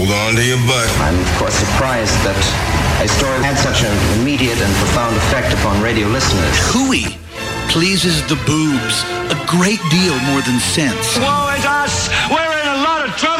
hold on to your butt. I'm, of course, surprised that a story had such an immediate and profound effect upon radio listeners. Hooey pleases the boobs a great deal more than sense. Woe is us! We're in a lot of trouble!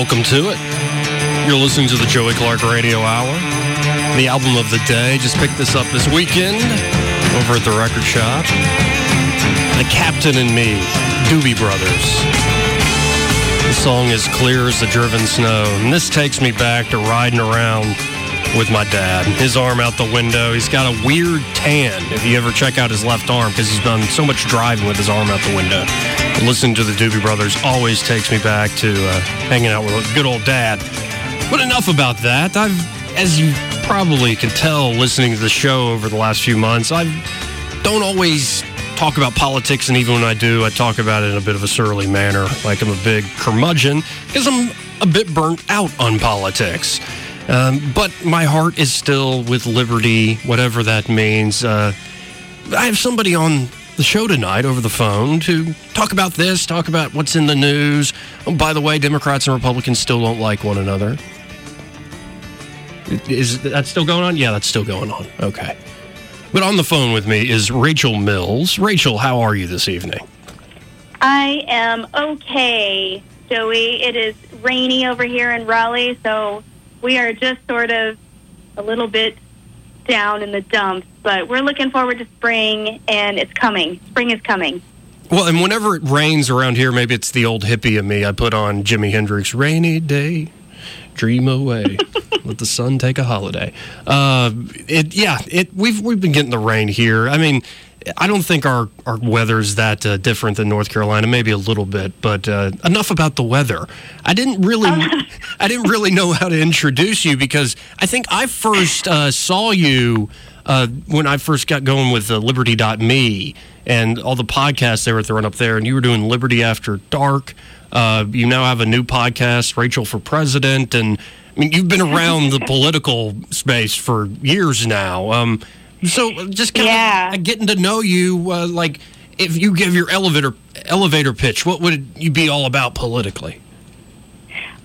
Welcome to it. You're listening to the Joey Clark Radio Hour. The album of the day. Just picked this up this weekend over at the record shop. The Captain and Me, Doobie Brothers. The song is Clear as the Driven Snow. And this takes me back to riding around with my dad. His arm out the window. He's got a weird tan if you ever check out his left arm because he's done so much driving with his arm out the window. Listening to the Doobie Brothers always takes me back to uh, hanging out with a good old dad. But enough about that. I've, as you probably can tell, listening to the show over the last few months, I don't always talk about politics, and even when I do, I talk about it in a bit of a surly manner, like I'm a big curmudgeon, because I'm a bit burnt out on politics. Um, but my heart is still with liberty, whatever that means. Uh, I have somebody on the show tonight over the phone to talk about this, talk about what's in the news. Oh, by the way, Democrats and Republicans still don't like one another. Is that still going on? Yeah, that's still going on. Okay. But on the phone with me is Rachel Mills. Rachel, how are you this evening? I am okay, Joey. It is rainy over here in Raleigh, so we are just sort of a little bit down in the dumps, but we're looking forward to spring, and it's coming. Spring is coming. Well, and whenever it rains around here, maybe it's the old hippie of me. I put on Jimi Hendrix, "Rainy Day, Dream Away, Let the Sun Take a Holiday." Uh, it, yeah, it. We've we've been getting the rain here. I mean, I don't think our our weather's that uh, different than North Carolina. Maybe a little bit, but uh, enough about the weather. I didn't really, I didn't really know how to introduce you because I think I first uh, saw you uh, when I first got going with uh, Liberty.me and all the podcasts they were throwing up there, and you were doing Liberty After Dark. Uh, you now have a new podcast, Rachel for President, and I mean you've been around the political space for years now. Um, so just kind Yeah. of getting to know you, uh, like if you give your elevator elevator pitch, what would you be all about politically?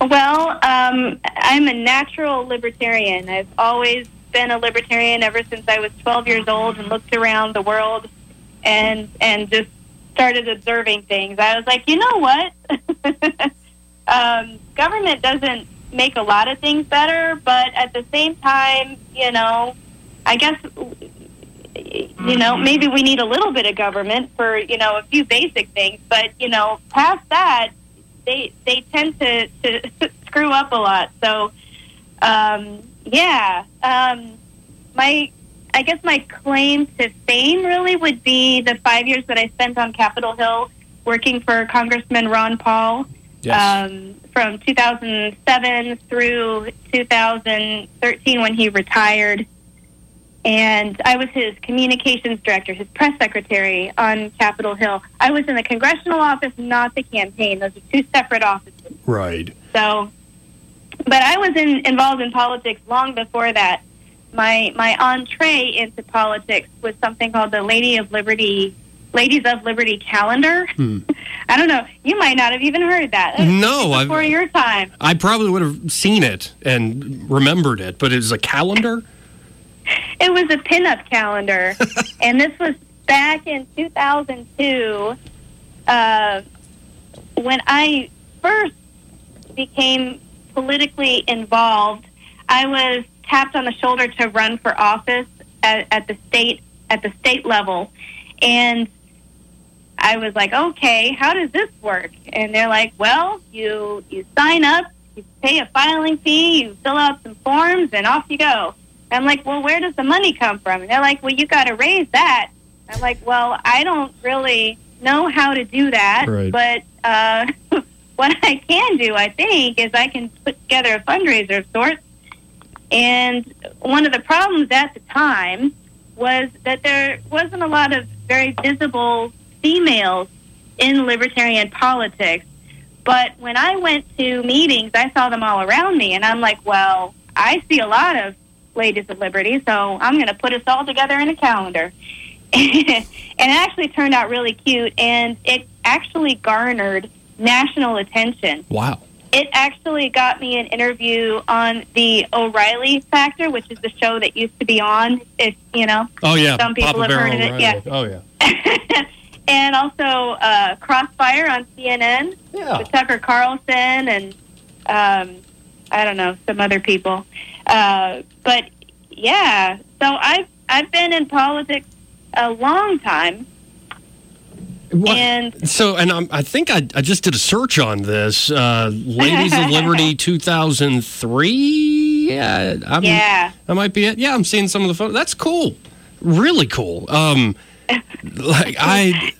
Well, um, I'm a natural libertarian. I've always been a libertarian ever since I was 12 years old and looked around the world and and just started observing things. I was like, you know what? um, government doesn't make a lot of things better, but at the same time, you know, I guess you know maybe we need a little bit of government for you know a few basic things, but you know past that they they tend to, to screw up a lot. So um, yeah, um, my I guess my claim to fame really would be the five years that I spent on Capitol Hill working for Congressman Ron Paul. Um, from 2007 through 2013 when he retired. And I was his communications director, his press secretary on Capitol Hill. I was in the congressional office, not the campaign. Those are two separate offices. Right. So, but I was in, involved in politics long before that. My my entree into politics was something called the Lady of Liberty, Ladies of Liberty calendar. Hmm. I don't know. You might not have even heard that. No, I've- before your time. I probably would have seen it and remembered it, but it was a calendar. It was a pinup calendar, and this was back in 2002 uh, when I first became politically involved. I was tapped on the shoulder to run for office at, at the state at the state level, and I was like, okay, how does this work? And they're like, well, you you sign up, you pay a filing fee, you fill out some forms, and off you go. I'm like, well, where does the money come from? And they're like, well, you got to raise that. I'm like, well, I don't really know how to do that, Right. but uh, what I can do, I think, is I can put together a fundraiser of sorts. And one of the problems at the time was that there wasn't a lot of very visible females in libertarian politics. But when I went to meetings, I saw them all around me, and I'm like, well, I see a lot of ladies of liberty, so I'm going to put us all together in a calendar. and it actually turned out really cute, and it actually garnered national attention. Wow. It actually got me an interview on the O'Reilly Factor, which is the show that used to be on. If you know, Oh yeah. Some people Papa have heard of it, yeah. Oh yeah. and also uh, Crossfire on CNN Yeah. with Tucker Carlson and um, I don't know some other people. Uh, but yeah, so I've I've been in politics a long time, What- and So, and I'm, I think I, I just did a search on this. Uh, Ladies of Liberty 2003. Yeah, I'm, yeah, that might be it. Yeah, I'm seeing some of the photos. That's cool. Really cool. Um, like I,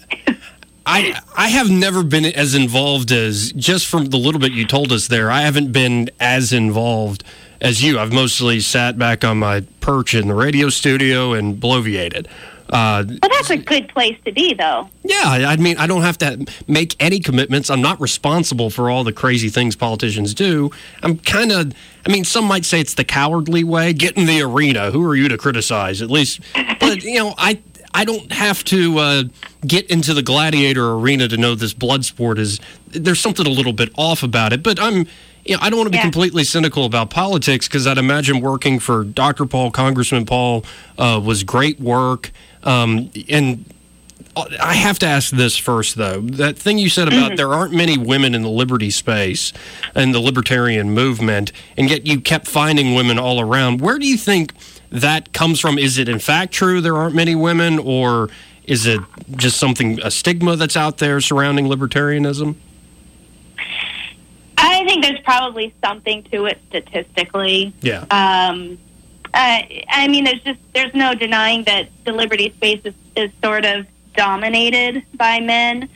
I, I have never been as involved as just from the little bit you told us there. I haven't been as involved as you. I've mostly sat back on my perch in the radio studio and bloviated. Uh, but that's a good place to be, though. yeah, I I mean, I don't have to make any commitments. I'm not responsible for all the crazy things politicians do. I'm kind of, I mean, some might say it's the cowardly way. Get in the arena. Who are you to criticize? At least, but you know, I. I don't have to uh, get into the gladiator arena to know this blood sport is. There's something a little bit off about it, but I'm. You know, I don't want to be Yeah. completely cynical about politics because I'd imagine working for Dr. Paul, Congressman Paul, uh, was great work. Um, and I have to ask this first, though. That thing you said about there aren't many women in the liberty space and the libertarian movement, and yet you kept finding women all around. Where do you think that comes from? Is it in fact true there aren't many women, or is it just something, a stigma that's out there surrounding libertarianism? I think there's probably something to it statistically. Yeah. Um, uh, I mean, there's just there's no denying that the liberty space is, is sort of dominated by men,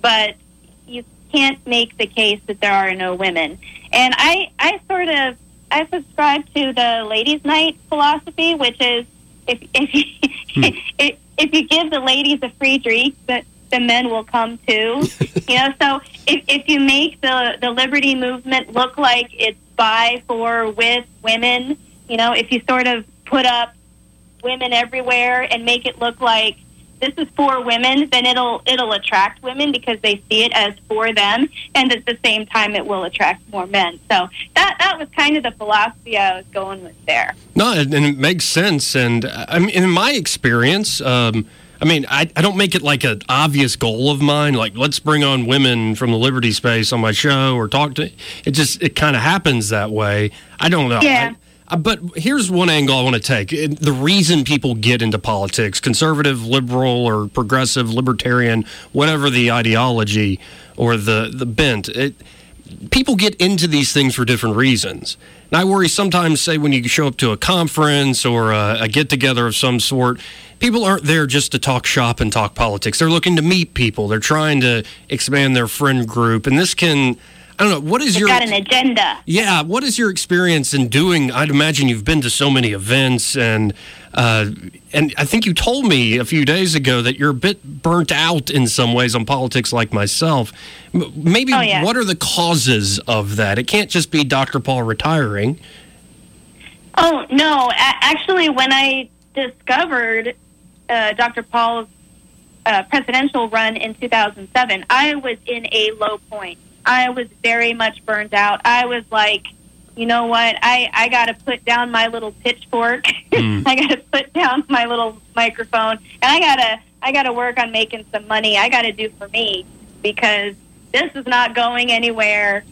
but you can't make the case that there are no women. And I I sort of I subscribe to the ladies' night philosophy, which is if if you, if, if you give the ladies a free drink, the, the men will come too. you know, so if, if you make the the liberty movement look like it's by, for, with women, you know, if you sort of put up women everywhere and make it look like this is for women, then it'll it'll attract women because they see it as for them, and at the same time, it will attract more men. So that that was kind of the philosophy I was going with there. No, and it makes sense. And uh, I mean, in my experience, um, I mean, I, I don't make it like an obvious goal of mine. Like, let's bring on women from the liberty space on my show or talk to. It just it kind of happens that way. I don't know. Yeah. I- but here's one angle I want to take. The reason people get into politics, conservative, liberal, or progressive, libertarian, whatever the ideology or the, the bent, it, people get into these things for different reasons. And I worry sometimes, say, when you show up to a conference or a, a get together of some sort, people aren't there just to talk shop and talk politics. They're looking to meet people, they're trying to expand their friend group. And this can, I don't know, what is It's your. got an agenda. Yeah, what is your experience in doing? I'd imagine you've been to so many events, and uh, and I think you told me a few days ago that you're a bit burnt out in some ways on politics, like myself. Maybe Oh, yeah. what are the causes of that? It can't just be Dr. Paul retiring. Oh no! A- actually, when I discovered uh, Dr. Paul's uh, presidential run in 2007, I was in a low point. I was very much burned out. I was like, you know what? I I got to put down my little pitchfork. I got to put down my little microphone, and I gotta I gotta work on making some money. I got to do for me because this is not going anywhere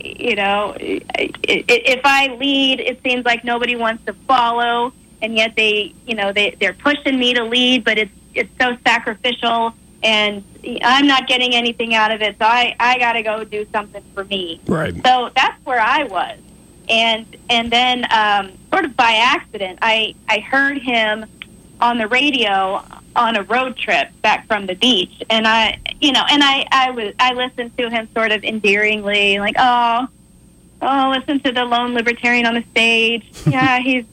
you know, i- i- if I lead, it seems like nobody wants to follow, and yet they, you know, they they're pushing me to lead, but it's it's so sacrificial, and I'm not getting anything out of it. So I I got to go do something for me. Right. So that's where I was, and and then um, sort of by accident, I I heard him on the radio on a road trip back from the beach, and I, you know, and I, I was, I listened to him sort of endearingly, like, oh, oh, listen to the lone libertarian on the stage. Yeah, he's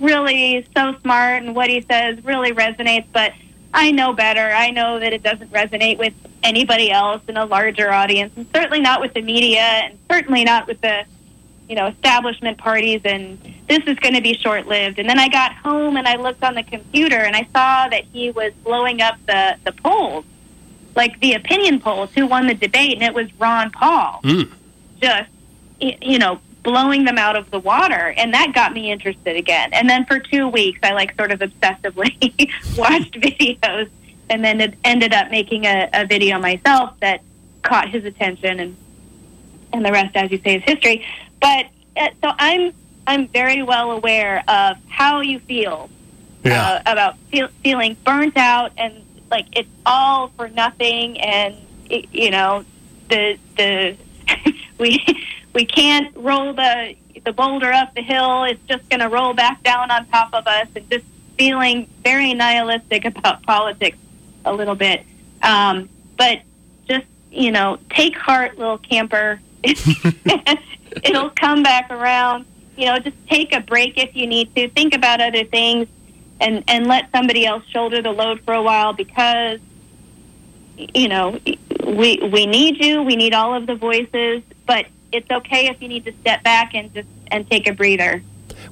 really so smart, and what he says really resonates. But I know better. I know that it doesn't resonate with anybody else in a larger audience, and certainly not with the media, and certainly not with the, you know, establishment parties. And this is going to be short lived. And then I got home and I looked on the computer and I saw that he was blowing up the the polls, like the opinion polls, who won the debate, and it was Ron Paul. Mm. Just you know blowing them out of the water and that got me interested again and then for two weeks i like sort of obsessively watched videos and then it ended up making a, a video myself that caught his attention and and the rest as you say is history but uh, so i'm i'm very well aware of how you feel Yeah. uh, about feel, feeling burnt out and like it's all for nothing and it, you know the the we we can't roll the the boulder up the hill. It's just going to roll back down on top of us and just feeling very nihilistic about politics a little bit. Um, but just you know take heart little camper. It'll come back around. You know just take a break if you need to. Think about other things and and let somebody else shoulder the load for a while because you know we we need you. We need all of the voices. But it's okay if you need to step back and just and take a breather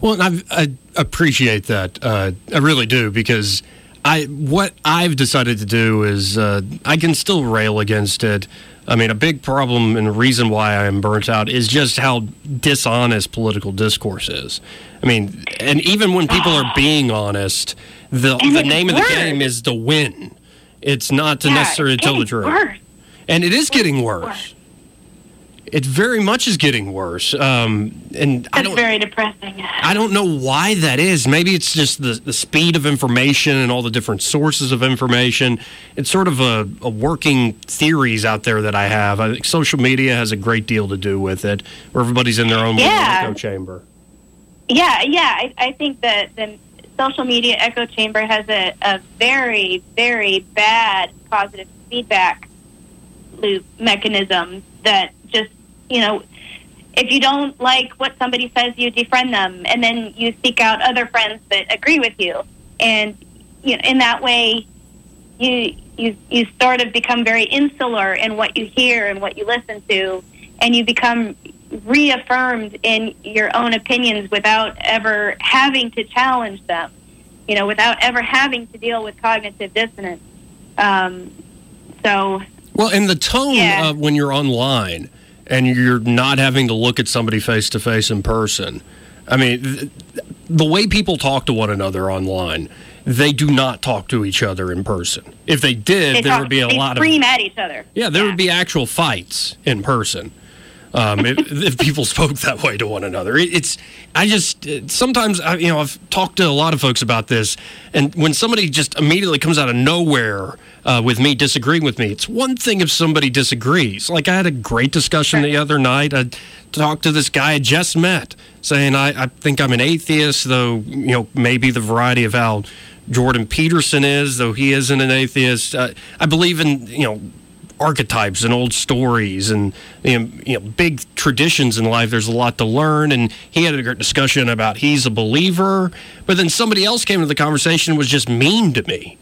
Well, I've, I appreciate that. Uh, I really do because I what I've decided to do is uh, I can still rail against it. I mean, a big problem and reason why I am burnt out is just how dishonest political discourse is. I mean, and even when people are being honest, the And the it's name of the game is to win. It's not to Yeah, necessarily it's tell the truth. worse. And it is getting worse. worse. It very much is getting worse. Um, and I that's don't. very depressing I don't know why that is. Maybe it's just the, the speed of information and all the different sources of information. It's sort of a, a working theories out there that I have. I think social media has a great deal to do with it, where everybody's in their own little Yeah. echo chamber. Yeah, yeah. I, I think that the social media echo chamber has a, a very, very bad positive feedback loop mechanism that just, you know, if you don't like what somebody says, you defriend them, and then you seek out other friends that agree with you, and you know, in that way, you you you sort of become very insular in what you hear and what you listen to, and you become reaffirmed in your own opinions without ever having to challenge them, you know, without ever having to deal with cognitive dissonance. Um, so, Well, and the tone Yeah. of when you're online and you're not having to look at somebody face to face in person. I mean, th- the way people talk to one another online, they do not talk to each other in person. If they did, they there talk, would be a lot of scream at each other. Yeah, there would be actual fights in person. Um, if, if people spoke that way to one another, it, it's. I just sometimes I, you know I've talked to a lot of folks about this, and when somebody just immediately comes out of nowhere uh, with me disagreeing with me, it's one thing if somebody disagrees. Like I had a great discussion the other night. I talked to this guy I just met, saying I, I think I'm an atheist, though you know maybe the variety of how Jordan Peterson is, though he isn't an atheist. Uh, I believe in you know archetypes and old stories and you know, you know big traditions in life. There's a lot to learn, and he had a great discussion about he's a believer, but then somebody else came to the conversation and was just mean to me.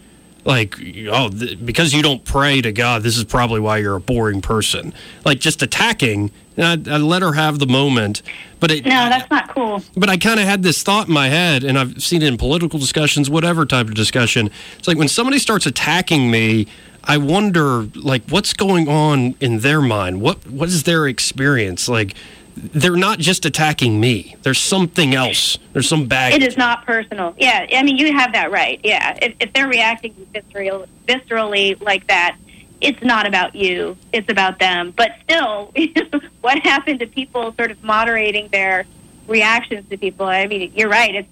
Like, oh, th- because you don't pray to God, this is probably why you're a boring person. Like, just attacking. And I, I let her have the moment, but it, No, that's not cool. but I kind of had this thought in my head, and I've seen it in political discussions, whatever type of discussion. It's like when somebody starts attacking me, I wonder, like, what's going on in their mind? What what is their experience? Like, they're not just attacking me. There's something else. There's some baggage. It is not personal. Yeah, I mean, you have that right. Yeah, if, if they're reacting visceral, viscerally like that, it's not about you. It's about them. But still, what happened to people sort of moderating their reactions to people? I mean, you're right. It's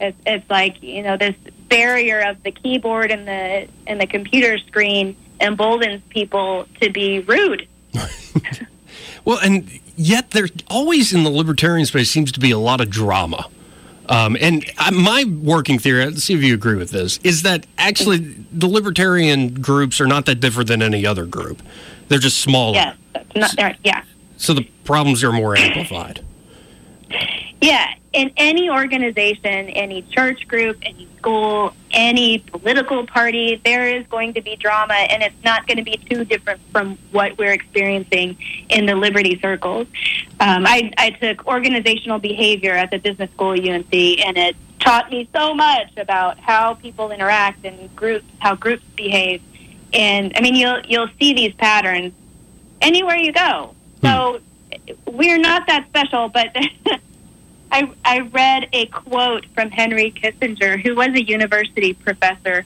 it's, it's like you know this barrier of the keyboard and the and the computer screen emboldens people to be rude. Well, and yet there always in the libertarian space seems to be a lot of drama. Um, and my working theory, let's see if you agree with this, is that actually the libertarian groups are not that different than any other group. They're just smaller. That's not. Yeah, So the problems are more amplified. yeah. In any organization, any church group, any school, any political party, there is going to be drama, and it's not going to be too different from what we're experiencing in the liberty circles. Um, I, I took organizational behavior at the business school at UNC, and it taught me so much about how people interact and groups, how groups behave. And I mean, you'll you'll see these patterns anywhere you go. So we're not that special, but I, I read a quote from Henry Kissinger, who was a university professor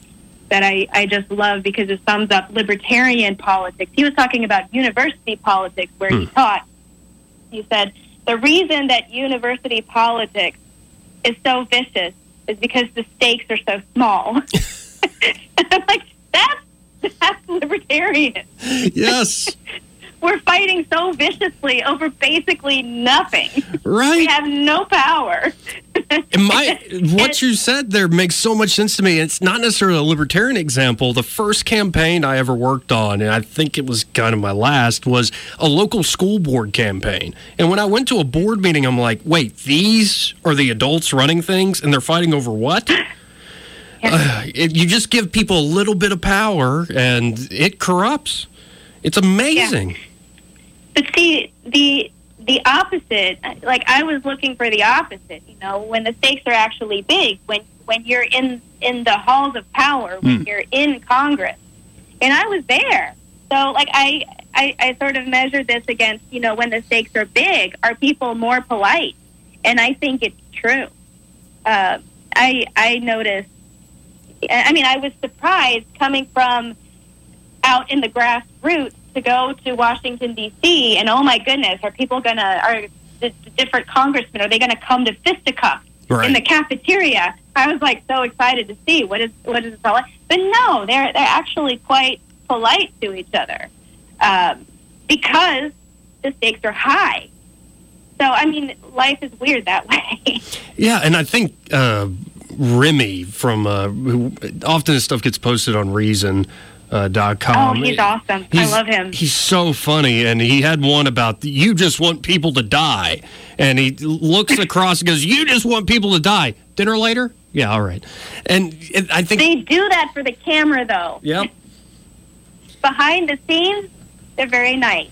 that I, I just love because it sums up libertarian politics. He was talking about university politics where he hmm. taught. He said, the reason that university politics is so vicious is because the stakes are so small. and I'm like, that's, that's libertarian. Yes. We're fighting so viciously over basically nothing. Right. We have no power. My what you said there makes so much sense to me. It's not necessarily a libertarian example. The first campaign I ever worked on, and I think it was kind of my last, was a local school board campaign. And when I went to a board meeting, I'm like, wait, these are the adults running things, and they're fighting over what? Uh, it, you just give people a little bit of power, and it corrupts. It's amazing. But see, the the opposite. Like I was looking for the opposite. You know, when the stakes are actually big, when when you're in in the halls of power, when you're in Congress, and I was there. So like I, I I sort of measured this against you know when the stakes are big, are people more polite? And I think it's true. Uh, I I noticed. I mean, I was surprised coming from out in the grassroots to go to Washington D.C. and oh my goodness, are people gonna are the, the different congressmen are they gonna come to fisticuffs Right. in the cafeteria? I was like so excited to see what is what is it all like. But no, they're they're actually quite polite to each other um, because the stakes are high. So I mean, life is weird that way. Yeah, and I think uh, Remy from uh, often his stuff gets posted on Reason. Uh, dot com. Oh, he's awesome. I love him. He's so funny, and he had one about the, you just want people to die, and he looks across and goes, "You just want people to die." Dinner later? Yeah, all right. And it, I think, they do that for the camera, though. yep. Behind the scenes, they're very nice.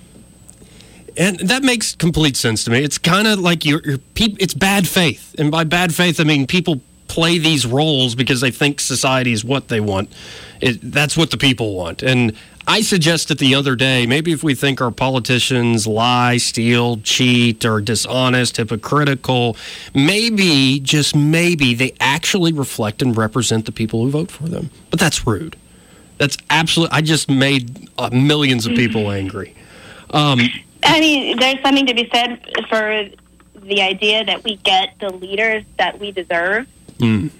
And that makes complete sense to me. It's kind of like your, your peop, it's bad faith. And by bad faith, I mean people play these roles because they think society is what they want. It, that's what the people want. And I suggested the other day maybe if we think our politicians lie, steal, cheat, or dishonest, hypocritical, maybe, just maybe, they actually reflect and represent the people who vote for them. But that's rude. That's absolute. I just made uh, millions of people angry. Um, I mean, there's something to be said for the idea that we get the leaders that we deserve. Mm.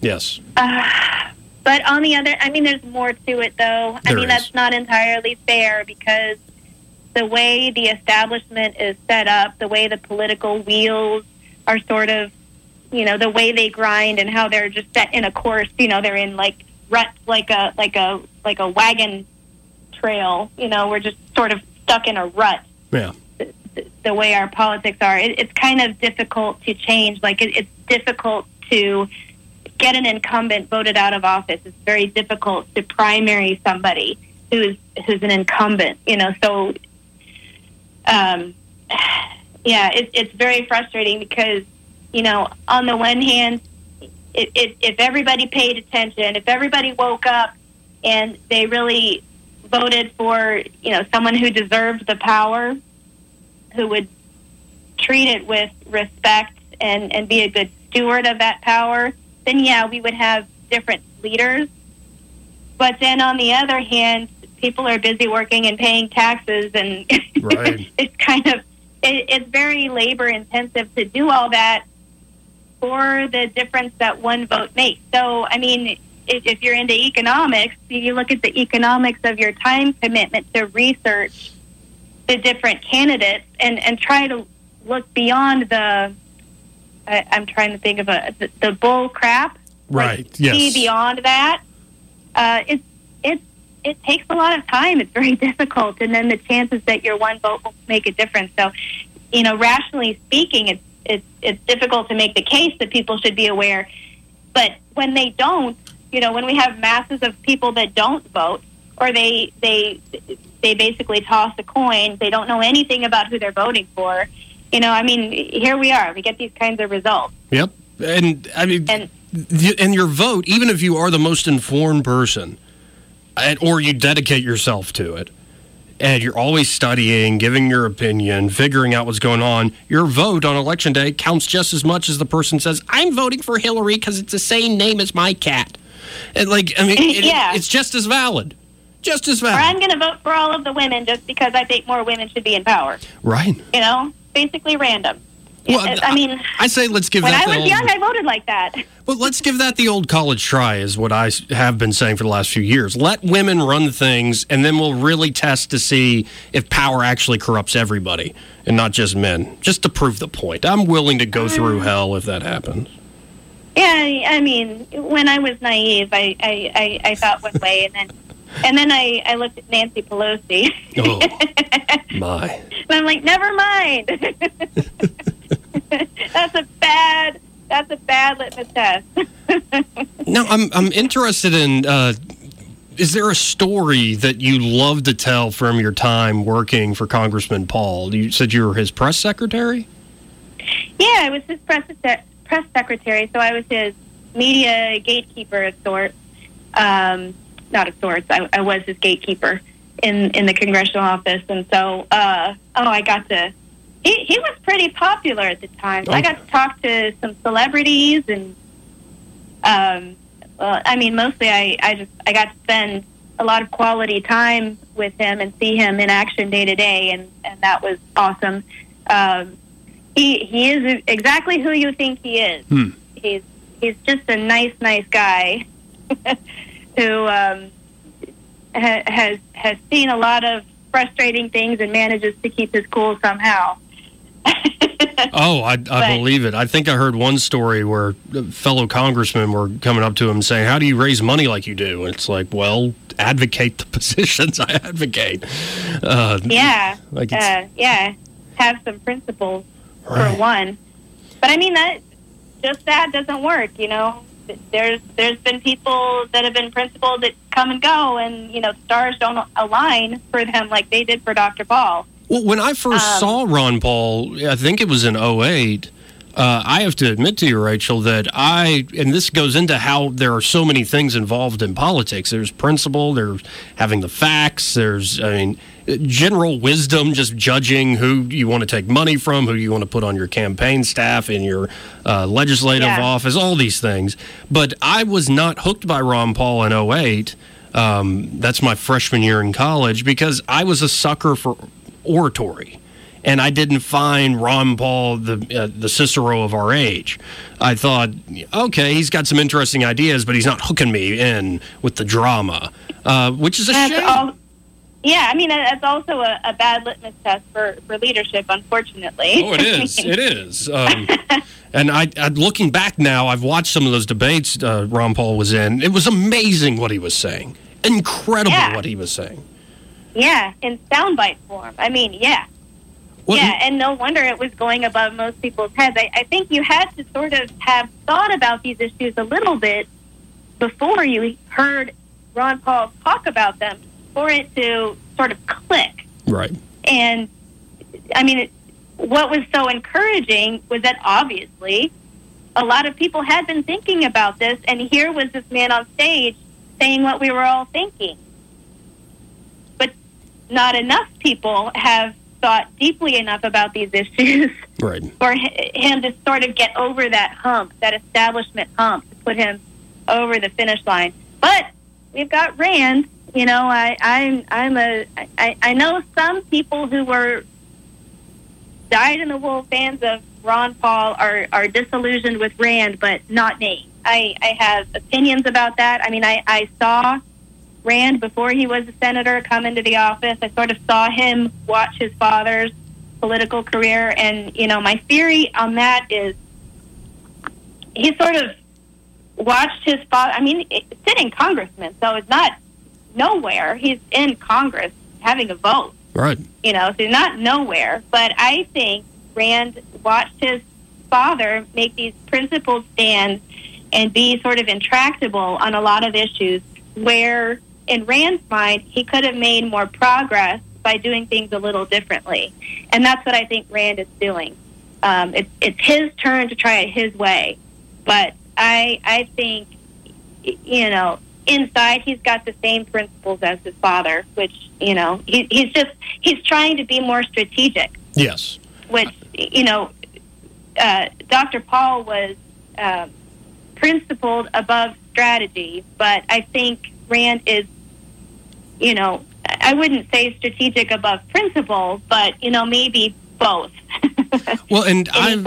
yes. Uh, but on the other, I mean, there's more to it, though. I mean, is. that's not entirely fair because the way the establishment is set up, the way the political wheels are sort of, you know, the way they grind and how they're just set in a course. You know, they're in like ruts, like a like a like a wagon trail. You know, we're just sort of stuck in a rut. Yeah. the, the way our politics are. It, it's kind of difficult to change. Like it, it's difficult to get an incumbent voted out of office. It's very difficult to primary somebody who's who's an incumbent. You know, so um, yeah, it, it's very frustrating because you know, on the one hand, it, it, if everybody paid attention, if everybody woke up and they really voted for you know someone who deserved the power, who would treat it with respect and and be a good steward of that power, then yeah, we would have different leaders. But then on the other hand, people are busy working and paying taxes, and Right. it's kind of it, it's very labor intensive to do all that for the difference that one vote makes. So, I mean, if, if you're into economics, you look at the economics of your time commitment to research the different candidates and, and try to look beyond the I, I'm trying to think of a the, the bull crap. Right, Like, yes. See beyond that. Uh, it's it's it takes a lot of time. It's very difficult, and then the chances that your one vote will make a difference. So, you know, rationally speaking, it's it's it's difficult to make the case that people should be aware. But when they don't, you know, when we have masses of people that don't vote, or they they they basically toss a coin, they don't know anything about who they're voting for. You know, I mean, here we are. We get these kinds of results. Yep. And I mean, And- and your vote, even if you are the most informed person, or you dedicate yourself to it, and you're always studying, giving your opinion, figuring out what's going on, your vote on election day counts just as much as the person says, "I'm voting for Hillary because it's the same name as my cat." And like, I mean, it- Yeah. it's just as valid, just as Or valid, I'm going to vote for all of the women just because I think more women should be in power. right? You know, basically random. Well, I, I mean, I say let's give when that. I the was old- young, I voted like that. Well, let's give that the old college try, is what I have been saying for the last few years. Let women run things, and then we'll really test to see if power actually corrupts everybody and not just men, just to prove the point. I'm willing to go through um, hell if that happens. Yeah, I I mean, when I was naive, I I, I, I thought one way, and then and then I, I looked at Nancy Pelosi, Oh, my. and I'm like, never mind. that's a bad that's a bad litmus test. Now, I'm, I'm interested in uh, is there a story that you love to tell from your time working for Congressman Paul? You said you were his press secretary? yeah, I was his press press secretary, so I was his media gatekeeper of sorts. Um, not of sorts. I, I was his gatekeeper in in the congressional office, and so uh, oh, I got to. He he was pretty popular at the time. So I got to talk to some celebrities, and um, well, I mean, mostly I I just I got to spend a lot of quality time with him and see him in action day to day, and and that was awesome. Um, he he is exactly who you think he is. Hmm. He's he's just a nice nice guy who um, ha- has has seen a lot of frustrating things and manages to keep his cool somehow. Oh, I, I But- believe it. I think I heard one story where fellow congressmen were coming up to him saying, How do you raise money like you do? And it's like, Well, advocate the positions I advocate. Uh, yeah, Like uh, yeah, have some principles Right. for one. But I mean that just that doesn't work. You know, there's there's been people that have been principled that come and go, and you know stars don't align for them like they did for Dr. Paul. Well, when I first Um, saw Ron Paul, I think it was in 08, uh, I have to admit to you, Rachel, that I, and this goes into how there are so many things involved in politics. There's principle, there's having the facts, there's, I mean, general wisdom, just judging who you want to take money from, who you want to put on your campaign staff, in your uh, legislative Yeah. office, all these things. But I was not hooked by Ron Paul in 08. Um, that's my freshman year in college because I was a sucker for oratory. And I didn't find Ron Paul the uh, the Cicero of our age. I thought, okay, he's got some interesting ideas, but he's not hooking me in with the drama, uh, which is a That's shame. all. Yeah, I mean that- that's also a, a bad litmus test for, for leadership, unfortunately. Oh, it is. It is. Um, and I, I, looking back now, I've watched some of those debates uh, Ron Paul was in. It was amazing what he was saying. Incredible Yeah. what he was saying. yeah, in soundbite form. I mean, yeah. What- Yeah, and no wonder it was going above most people's heads. I, I think you had to sort of have thought about these issues a little bit before you heard Ron Paul talk about them for it to sort of click. Right. And I mean, it, what was so encouraging was that obviously a lot of people had been thinking about this, and here was this man on stage saying what we were all thinking. But not enough people have thought deeply enough about these issues Right. for him to sort of get over that hump, that establishment hump, to put him over the finish line. But we've got Rand. You know, I, I'm I'm a I, I know some people who were dyed in the wool fans of Ron Paul are are disillusioned with Rand, but not me. I I have opinions about that. I mean, I I saw Rand before he was a senator come into the office. I sort of saw him watch his father's political career, and you know, my theory on that is he sort of watched his father. I mean, it- sitting congressman, so it's not nowhere. He's in Congress having a vote. Right. You know, so he's not nowhere. But I think Rand watched his father make these principled stands and be sort of intractable on a lot of issues where, in Rand's mind, he could have made more progress by doing things a little differently. And that's what I think Rand is doing. Um, it's, it's his turn to try it his way. But I, I think, you know, inside he's got the same principles as his father, which, you know, he, he's just, he's trying to be more strategic Yes. which you know, uh, Dr. Paul was um, principled above strategy, but I think Rand is, you know, I wouldn't say strategic above principle, but you know, maybe both Well, and I've.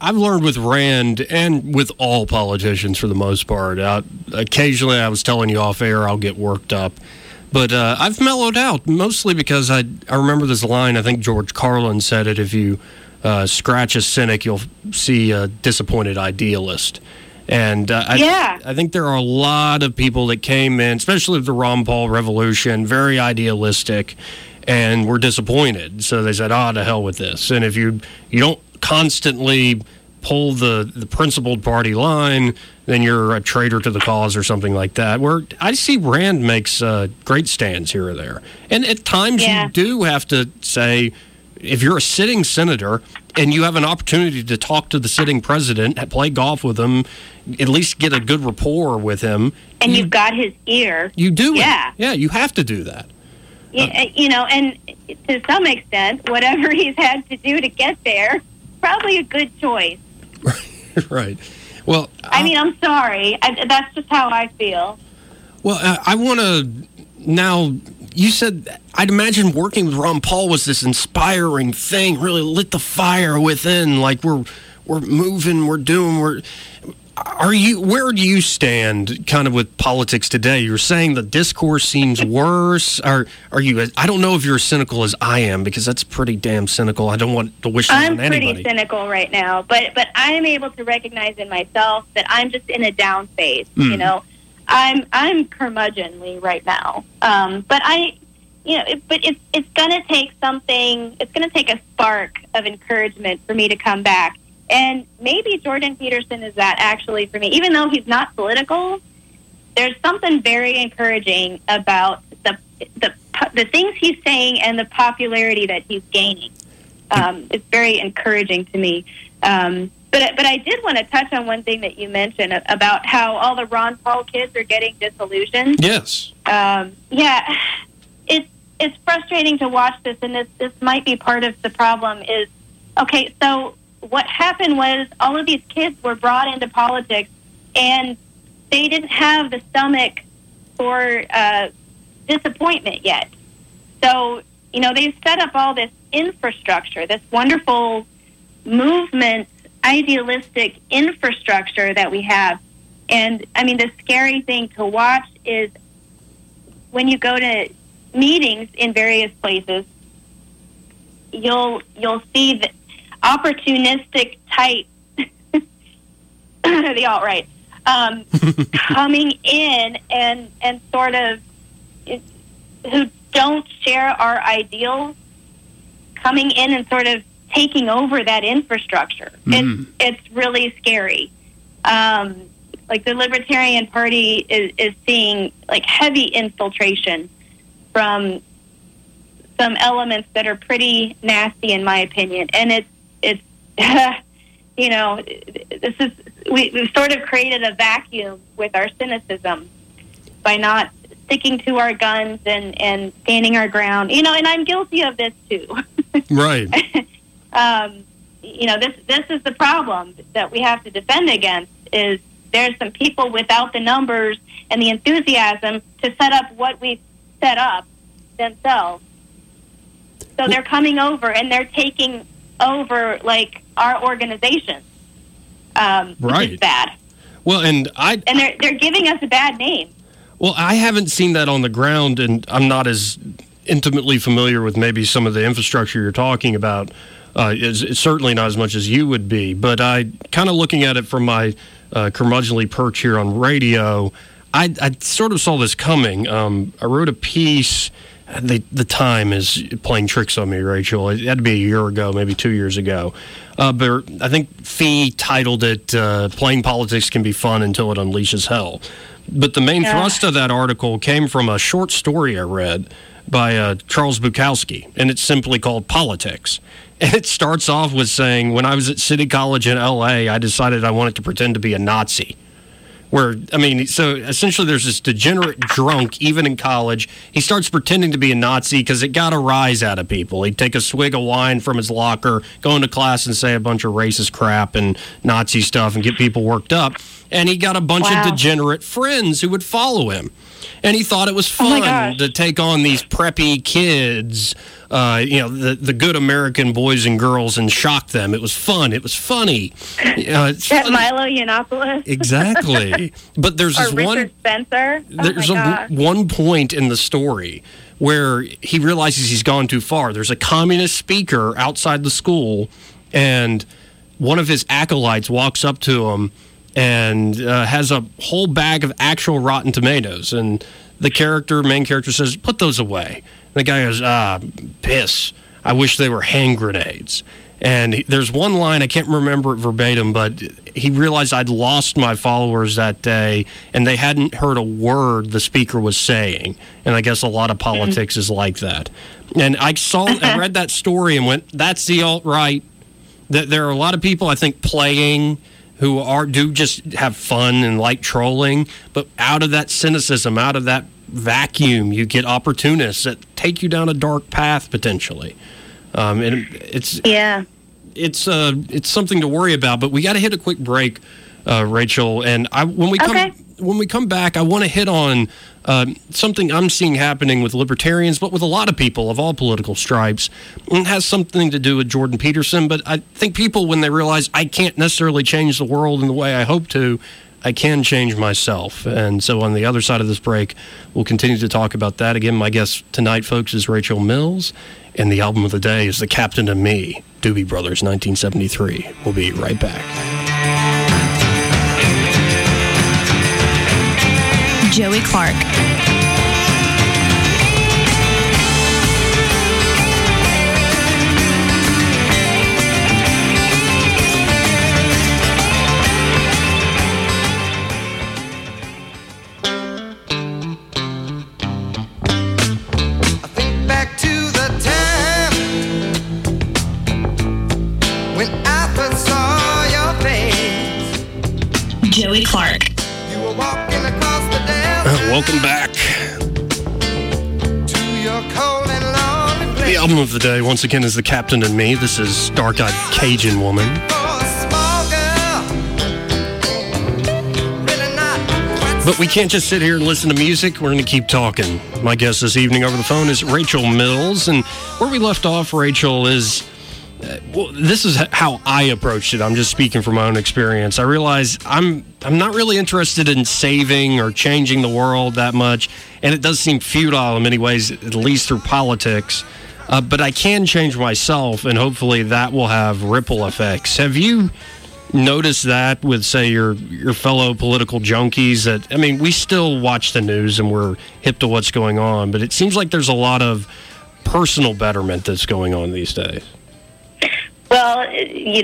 I've learned with Rand and with all politicians for the most part. Uh, occasionally, I was telling you off air, I'll get worked up. But uh, I've mellowed out mostly because I, I remember this line. I think George Carlin said it if you uh, scratch a cynic, you'll see a disappointed idealist. And uh, I, Yeah. I think there are a lot of people that came in, especially with the Ron Paul revolution, very idealistic, and were disappointed. So they said, "Ah, to hell with this." And if you you don't constantly pull the the principled party line, then you're a traitor to the cause or something like that. Where I see Rand makes uh, great stands here or there, and at times Yeah. you do have to say, if you're a sitting senator and you have an opportunity to talk to the sitting president, play golf with him, at least get a good rapport with him, And you've got his ear. you do Yeah. it. Yeah, you have to do that. Y- uh. You know, and to some extent, whatever he's had to do to get there, probably a good choice. right. Well, I mean, I'm sorry. I, that's just how I feel. Well, I, I want to now. You said I'd imagine working with Ron Paul was this inspiring thing, really lit the fire within. Like we're we're moving, we're doing, we're. Are you? Where do you stand, kind of with politics today? You're saying the discourse seems worse. Are are you? I don't know if you're as cynical as I am because that's pretty damn cynical. I don't want to wish that I'm on pretty anybody. cynical right now, but but I am able to recognize in myself that I'm just in a down phase. Hmm. You know, I'm I'm curmudgeonly right now. Um, but I, you know, it, but it's it's gonna take something. It's gonna take a spark of encouragement for me to come back. And maybe Jordan Peterson is that actually for me, even though he's not political. There's something very encouraging about the the the things he's saying and the popularity that he's gaining um, it's very encouraging to me. Um, but but I did want to touch on one thing that you mentioned about how all the Ron Paul kids are getting disillusioned. yes. Um, yeah, it's it's frustrating to watch this, and this this might be part of the problem. Is okay. So what happened was all of these kids were brought into politics, and they didn't have the stomach for uh, disappointment yet. So you know they've set up all this infrastructure, this wonderful movement, idealistic infrastructure that we have. And I mean, the scary thing to watch is when you go to meetings in various places, you'll you'll see the opportunistic type, the alt right, um, coming in and and sort of who don't share our ideals, coming in and sort of taking over that infrastructure. Mhm. It's it's really scary. Um, like the Libertarian Party is, is seeing like heavy infiltration from some elements that are pretty nasty in my opinion, and it's you know this is we, we've sort of created a vacuum with our cynicism by not sticking to our guns and and standing our ground. You know, and I'm guilty of this too. Right. um, you know, this this is the problem that we have to defend against. Is there's some people without the numbers and the enthusiasm to set up what we've set up themselves. So they're coming over and they're taking over like our organization, um, is Right. bad, Well, and I and they're they're giving us a bad name. Well, I haven't seen that on the ground, and I'm not as intimately familiar with maybe some of the infrastructure you're talking about Uh, it's, it's certainly not as much as you would be, but I kind of looking at it from my uh, curmudgeonly perch here on radio. I, I sort of saw this coming. Um, I wrote a piece. The, the time is playing tricks on me, Rachel. It had to be a year ago, maybe two years ago. Uh, but I think Fee titled it uh, Playing Politics Can Be Fun Until It Unleashes Hell. But the main Yeah. thrust of that article came from a short story I read by uh, Charles Bukowski, and it's simply called Politics. And it starts off with saying, When I was at City College in LA, I decided I wanted to pretend to be a Nazi. Where, I mean, so essentially there's this degenerate drunk, even in college. He starts pretending to be a Nazi because it got a rise out of people. He'd take a swig of wine from his locker, go into class and say a bunch of racist crap and Nazi stuff and get people worked up. And he got a bunch Wow. of degenerate friends who would follow him. And he thought it was Oh fun gosh. to take on these preppy kids, uh, you know, the, the good American boys and girls and shock them. It was fun. It was funny. Uh, That funny. Milo Yiannopoulos Exactly. But there's this Richard one Spencer. Oh there's a, one point in the story where he realizes he's gone too far. There's a communist speaker outside the school, and one of his acolytes walks up to him and uh, has a whole bag of actual rotten tomatoes. And the character, main character, says, "Put those away." And the guy goes, "Ah, piss! I wish they were hand grenades." And he, there's one line I can't remember it verbatim, but he realized I'd lost my followers that day, and they hadn't heard a word the speaker was saying. And I guess a lot of politics is like that. And I saw, I read that story and went, "That's the alt right." That there are a lot of people I think playing who are do just have fun and like trolling, but out of that cynicism, out of that vacuum, you get opportunists that take you down a dark path potentially. Um, and it's Yeah. it's uh it's something to worry about. But we got to hit a quick break, uh, Rachel. And I when we come Okay. When we come back, I want to hit on um, something I'm seeing happening with libertarians, but with a lot of people of all political stripes. It has something to do with Jordan Peterson. But I think people when they realize I can't necessarily change the world in the way I hope to. I can change myself. And so, on the other side of this break, we'll continue to talk about that. Again, my guest tonight, folks, is Rachel Mills. And the album of the day is The Captain and Me, Doobie Brothers, 1973. We'll be right back. Joey Clark. Of the day, once again, is The Captain and Me. This is Dark Eyed Cajun Woman. But we can't just sit here and listen to music. We're going to keep talking. My guest this evening over the phone is Rachel Mills. And where we left off, Rachel, is uh, well, this is how I approached it. I'm just speaking from my own experience. I realize I'm I'm not really interested in saving or changing the world that much, and it does seem futile in many ways, at least through politics. Uh, but I can change myself, and hopefully that will have ripple effects. Have you noticed that with, say, your your fellow political junkies? That I mean, we still watch the news and we're hip to what's going on, but it seems like there's a lot of personal betterment that's going on these days. Well,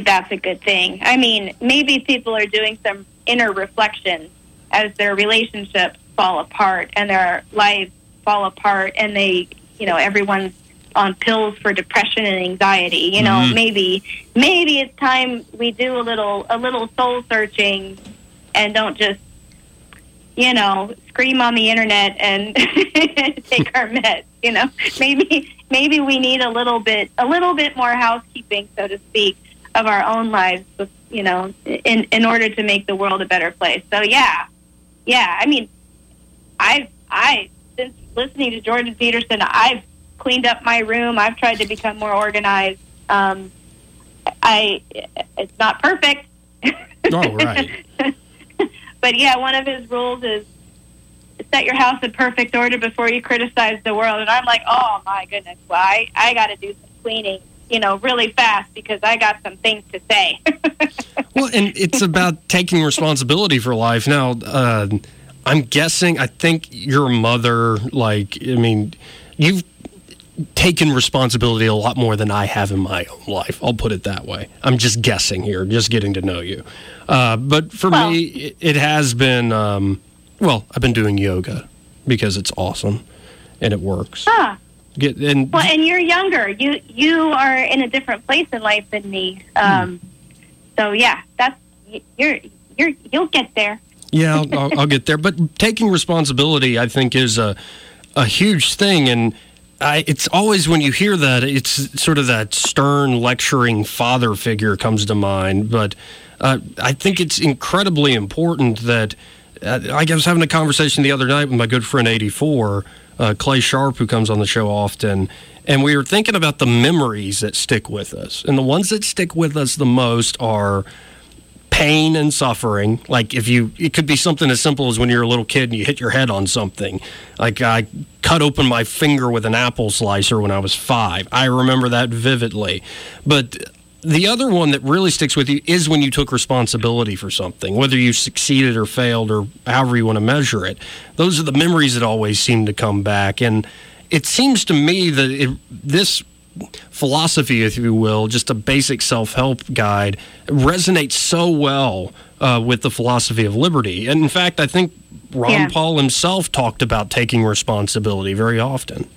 that's a good thing. I mean, maybe people are doing some inner reflection as their relationships fall apart and their lives fall apart, and they, you know, everyone's on pills for depression and anxiety. You know, Mhm. maybe maybe it's time we do a little a little soul searching and don't just you know, scream on the internet and take our meds. You know, maybe maybe we need a little bit a little bit more housekeeping, so to speak, of our own lives. You know, in in order to make the world a better place. So yeah, yeah. I mean, I I since listening to Jordan Peterson, I've cleaned up my room. I've tried to become more organized. Um, I it's not perfect. Oh, right. but yeah, one of his rules is set your house in perfect order before you criticize the world. And I'm like, oh my goodness, well, I, I got to do some cleaning you know, really fast because I got some things to say. Well, and it's about taking responsibility for life. Now, uh, I'm guessing, I think your mother, like, I mean, you've taken responsibility a lot more than I have in my own life. I'll put it that way. I'm just guessing here, just getting to know you. Uh, but for Well- me, it, it has been, um, well, I've been doing yoga because it's awesome and it works. huh. Get, and Well, and you're younger. You you are in a different place in life than me. Um, so yeah, that's you're you're you'll get there. Yeah, I'll, I'll, I'll get there. But taking responsibility, I think, is a a huge thing, and I, it's always when you hear that, it's sort of that stern, lecturing father figure comes to mind. But uh, I think it's incredibly important that. Uh, I was having a conversation the other night with my good friend 84, uh, Clay Sharp, who comes on the show often. And we were thinking about the memories that stick with us. And the ones that stick with us the most are pain and suffering. Like if you, it could be something as simple as when you're a little kid and you hit your head on something. Like I cut open my finger with an apple slicer when I was five. I remember that vividly. But the other one that really sticks with you is when you took responsibility for something, whether you succeeded or failed or however you want to measure it. Those are the memories that always seem to come back. And it seems to me that it, this philosophy, if you will, just a basic self help guide, resonates so well uh, with the philosophy of liberty. And in fact, I think Ron Yeah. Paul himself talked about taking responsibility very often.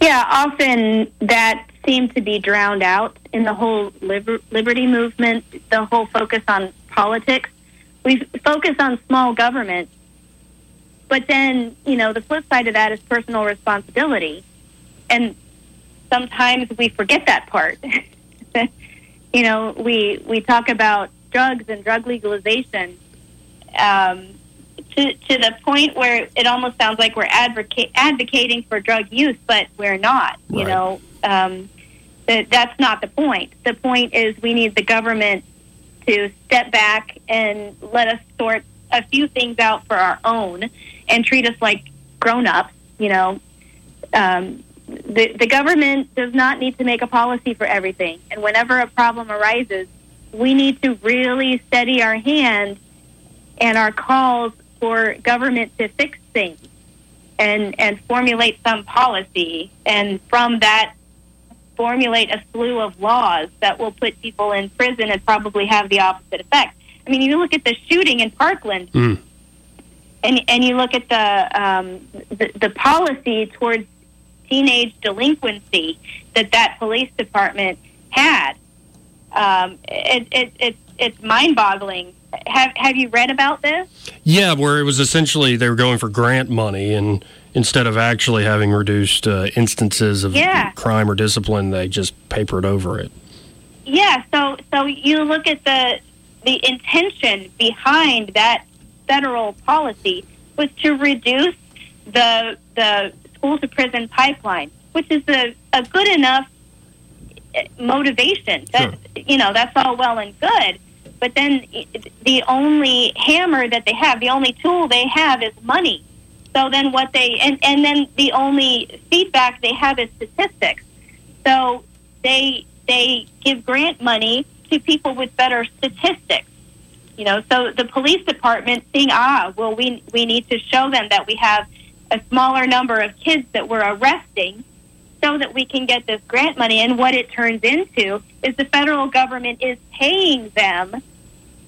Yeah, often that seemed to be drowned out in the whole liber- liberty movement, the whole focus on politics. We focus on small government, but then, you know, the flip side of that is personal responsibility. And sometimes we forget that part. you know, we, we talk about drugs and drug legalization um, to, to the point where it almost sounds like we're advocate, advocating for drug use, but we're not. You know, um, that that's not the point. The point is we need the government to step back and let us sort a few things out for our own and treat us like grown ups. You know, um, the the government does not need to make a policy for everything, and whenever a problem arises, we need to really steady our hand and our calls for government to fix things and and formulate some policy, and from that formulate a slew of laws that will put people in prison and probably have the opposite effect. I mean, you look at the shooting in Parkland, Mm. and and you look at the um, the, the policy towards teenage delinquency that that police department had. Um, it, it, it, it's mind-boggling. Have Have you read about this? Yeah, where it was essentially they were going for grant money, and instead of actually having reduced uh, instances of Yeah. crime or discipline, they just papered over it. Yeah, so so you look at the the intention behind that federal policy was to reduce the the school to prison pipeline, which is a, a good enough eh, motivation. That you know that's all well and good, but then the only hammer that they have, the only tool they have, is money. So then what they and and then the only feedback they have is statistics. So they they give grant money to people with better statistics. You know, so the police department seeing ah, well, we we need to show them that we have a smaller number of kids that we're arresting, so that we can get this grant money. And what it turns into is the federal government is paying them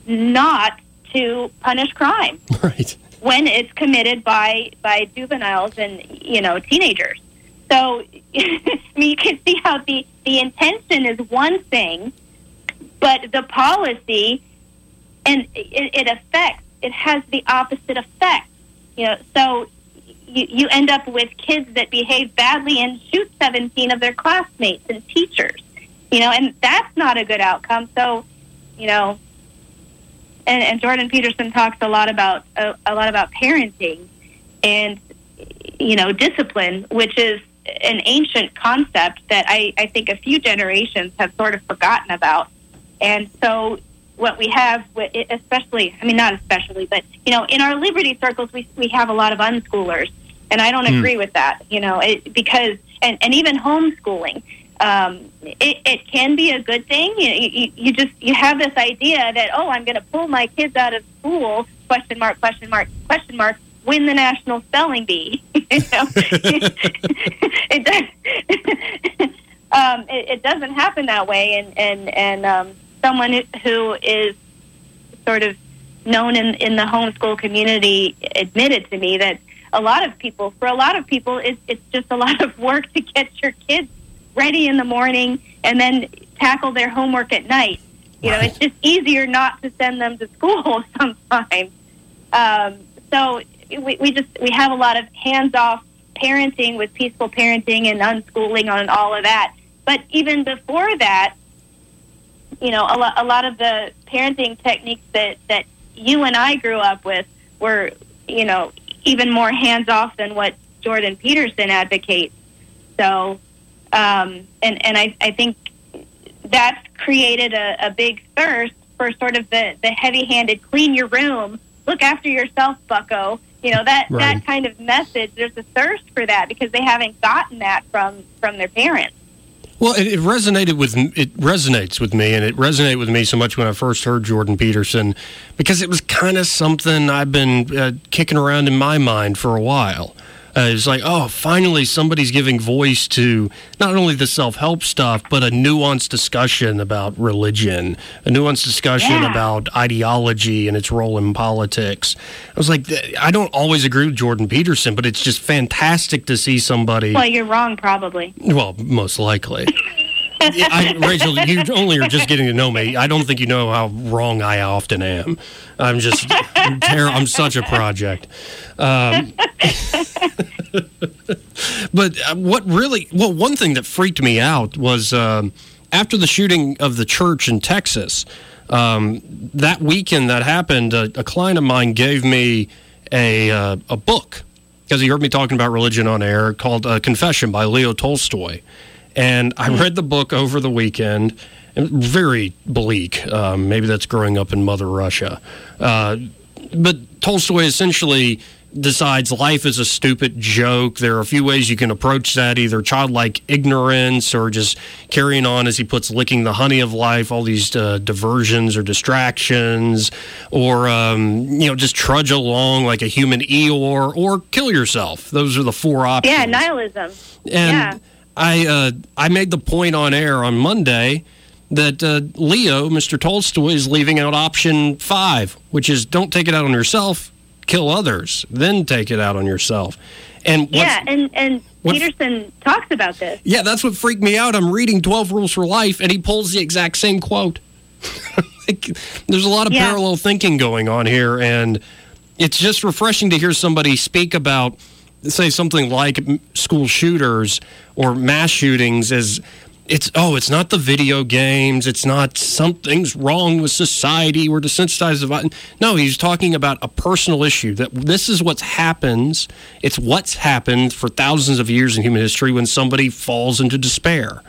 not to punish crime Right. when it's committed by by juveniles and you know teenagers. So I mean, you can see how the the intention is one thing, but the policy and it, it affects it has the opposite effect. You know, so you, you end up with kids that behave badly and shoot 17 of their classmates and teachers. You know, and that's not a good outcome. So, you know, and, and Jordan Peterson talks a lot about a, a lot about parenting and you know discipline, which is an ancient concept that I, I think a few generations have sort of forgotten about. And so what we have, especially, I mean, not especially, but, you know, in our liberty circles, we, we have a lot of unschoolers. And I don't Hmm. agree with that, you know, it, because, and, and even homeschooling, um, it, it can be a good thing. You, you, you just you have this idea that oh, I'm going to pull my kids out of school? Question mark? Question mark? Question mark? Win the national spelling bee. you know, it does. um, it, it doesn't happen that way, and and and um, someone who is sort of known in in the homeschool community admitted to me that a lot of people, for a lot of people, it's it's just a lot of work to get your kids ready in the morning and then tackle their homework at night. You know, it's just easier not to send them to school sometimes. Um, so we, we just we have a lot of hands off parenting with peaceful parenting and unschooling on all of that. But even before that, you know, a lot, a lot of the parenting techniques that, that you and I grew up with were, you know, even more hands off than what Jordan Peterson advocates. So, um, and and I, I think that's created a, a big thirst for sort of the, the heavy handed clean your room, look after yourself, Bucko. You know that Right. that kind of message. There's a thirst for that because they haven't gotten that from from their parents. Well, it, it resonated with it resonates with me, and it resonated with me so much when I first heard Jordan Peterson because it was kind of something I've been uh, kicking around in my mind for a while. Uh, it's like, oh, finally somebody's giving voice to not only the self help stuff, but a nuanced discussion about religion, a nuanced discussion Yeah. about ideology and its role in politics. I was like, I don't always agree with Jordan Peterson, but it's just fantastic to see somebody. Well, you're wrong, probably. Well, most likely. I, Rachel, you only are just getting to know me. I don't think you know how wrong I often am. I'm just, I'm, ter- I'm such a project. Um, but uh, what really, well, one thing that freaked me out was um, after the shooting of the church in Texas, um, that weekend that happened, a, a client of mine gave me a, uh, a book because he heard me talking about religion on air called uh, Confession by Leo Tolstoy. And I read the book over the weekend. Very bleak. Um, maybe that's growing up in Mother Russia. Uh, but Tolstoy essentially decides life is a stupid joke. There are a few ways you can approach that either childlike ignorance or just carrying on, as he puts, licking the honey of life, all these uh, diversions or distractions, or, um, you know, just trudge along like a human Eeyore or kill yourself. Those are the four options. Yeah, nihilism. And Yeah. I uh, I made the point on air on Monday that uh, Leo, Mr. Tolstoy, is leaving out option five, which is don't take it out on yourself, kill others, then take it out on yourself. And Yeah, and and what's- Peterson talks about this. yeah, that's what freaked me out. I'm reading 12 Rules for Life, and he pulls the exact same quote. Like, There's a lot of Yeah. parallel thinking going on here, and it's just refreshing to hear somebody speak about, say, something like school shooters or mass shootings as it's oh, it's not the video games, it's not something's wrong with society, we're desensitized violence. No, he's talking about a personal issue that this is what happens. It's what's happened for thousands of years in human history when somebody falls into despair,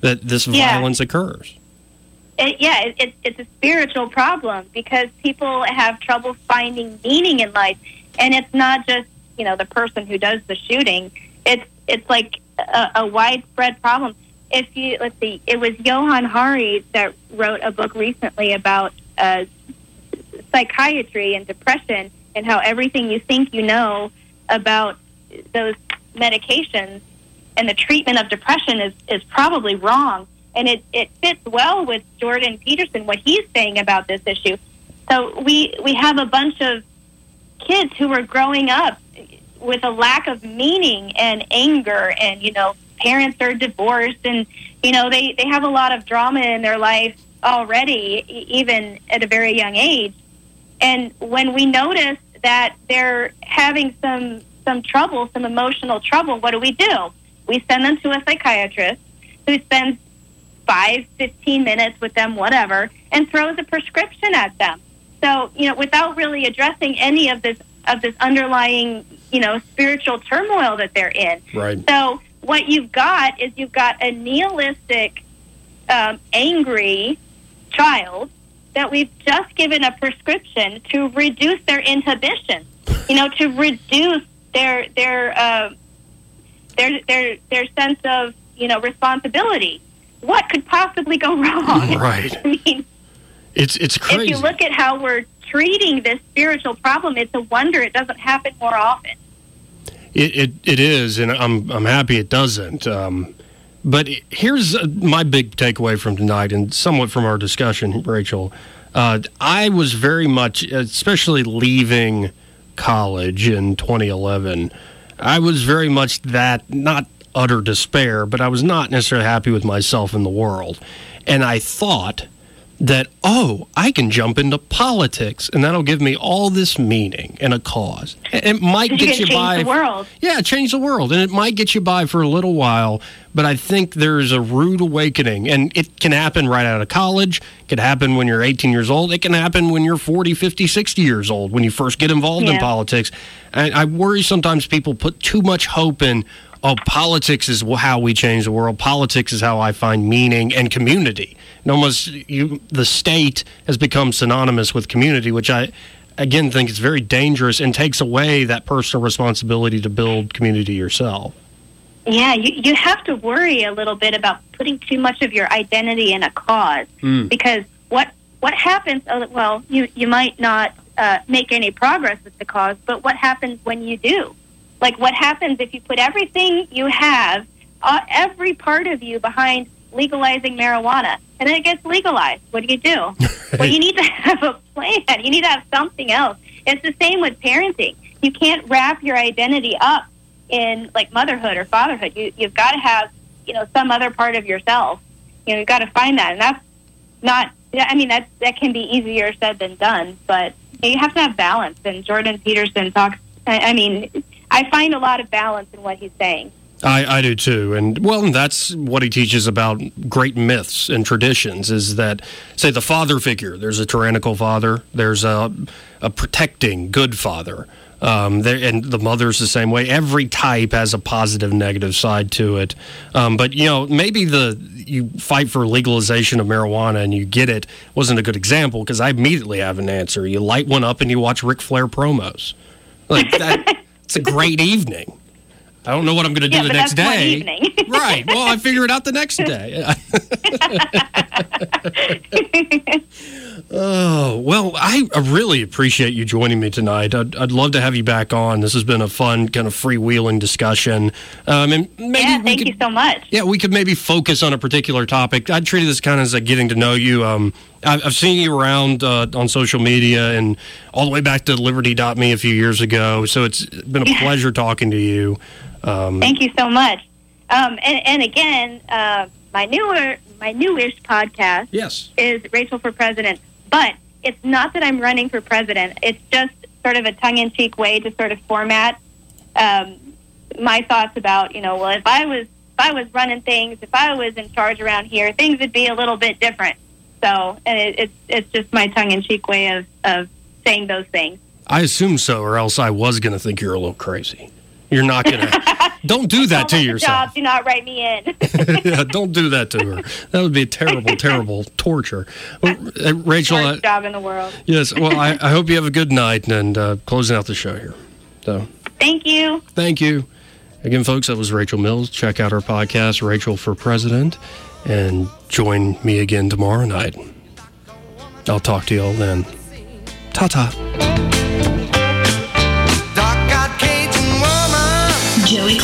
that this Yeah. violence occurs. It, yeah, it, it, it's a spiritual problem because people have trouble finding meaning in life, and it's not just you know the person who does the shooting. It's it's like a, a widespread problem. If you let's see, it was Johan Hari that wrote a book recently about uh, psychiatry and depression and how everything you think you know about those medications and the treatment of depression is, is probably wrong. And it, it fits well with Jordan Peterson, what he's saying about this issue. So we, we have a bunch of kids who are growing up with a lack of meaning and anger and, you know, parents are divorced and, you know, they, they have a lot of drama in their life already, even at a very young age. And when we notice that they're having some some trouble, some emotional trouble, what do we do? We send them to a psychiatrist who spends five, fifteen minutes with them, whatever, and throws a prescription at them. So, you know, without really addressing any of this of this underlying, you know, spiritual turmoil that they're in. Right. So what you've got is you've got a nihilistic, um, angry child that we've just given a prescription to reduce their inhibition. You know, to reduce their their uh, their their their sense of you know, responsibility. What could possibly go wrong? Right. I mean, It's it's crazy. if you look at how we're treating this spiritual problem, it's a wonder it doesn't happen more often. It, it it is, and I'm I'm happy it doesn't. Um, but here's my big takeaway from tonight, and somewhat from our discussion, Rachel. Uh, I was very much, especially leaving college in 2011. I was very much that not utter despair, but I was not necessarily happy with myself in the world, and I thought that oh i can jump into politics and that'll give me all this meaning and a cause. It it might You get you change by the world. yeah change the world and it might get you by for a little while but i think there's a rude awakening and it can happen right out of college it can happen when you're 18 years old it can happen when you're 40 50 60 years old when you first get involved in politics. And i worry sometimes people put too much hope in oh politics is how we change the world politics is how i find meaning and community and almost you the state has become synonymous with community which i again think is very dangerous and takes away that personal responsibility to build community yourself Yeah, you, you have to worry a little bit about putting too much of your identity in a cause because what what happens? oh, Well, you you might not uh, make any progress with the cause, but what happens when you do? Like, what happens if you put everything you have, uh, every part of you, behind legalizing marijuana, and then it gets legalized? What do you do? well, you need to have a plan. You need to have something else. It's the same with parenting. You can't wrap your identity up in like motherhood or fatherhood. You you've got to have you know some other part of yourself. You know you've got to find that, and that's not. I mean that that can be easier said than done, but you have to have balance. And Jordan Peterson talks. I I mean, I find a lot of balance in what he's saying. I, I do too. And well, that's what he teaches about great myths and traditions is that, say, the father figure, there's a tyrannical father, there's a, a protecting good father. Um, there, and the mother's the same way. Every type has a positive, negative side to it. Um, but you know, maybe the you fight for legalization of marijuana and you get it wasn't a good example because I immediately have an answer. You light one up and you watch Ric Flair promos. Like that, it's a great evening. I don't know what I'm going to do Yeah, the next day. right. Well, I figure it out the next day. oh, well, I, really appreciate you joining me tonight. I'd, I'd love to have you back on. This has been a fun, kind of freewheeling discussion. Um, and maybe yeah, thank could, you so much. yeah, we could maybe focus on a particular topic. I treated this kind of as a getting to know you. Um, I- I've seen you around uh, on social media and all the way back to Liberty.me a few years ago. So it's been a pleasure talking to you. Um, Thank you so much. Um, and, and again, uh, my newer, my newish podcast yes. is Rachel for President. But it's not that I'm running for president. It's just sort of a tongue-in-cheek way to sort of format um, my thoughts about, you know, well, if I was if I was running things, if I was in charge around here, things would be a little bit different. So, and it, it's it's just my tongue-in-cheek way of of saying those things. I assume so, or else I was going to think you're a little crazy. You're not going to. don't do that to yourself. Job, do not write me in. yeah, don't do that to her. That would be a terrible, terrible torture. Well, uh, Rachel, Worst uh, job in the world. yes. Well, I, I hope you have a good night and uh, closing out the show here. So, Thank you. thank you again, folks. That was Rachel Mills. Check out our podcast, Rachel for President, and join me again tomorrow night. I'll talk to you all then. Ta ta. Joey.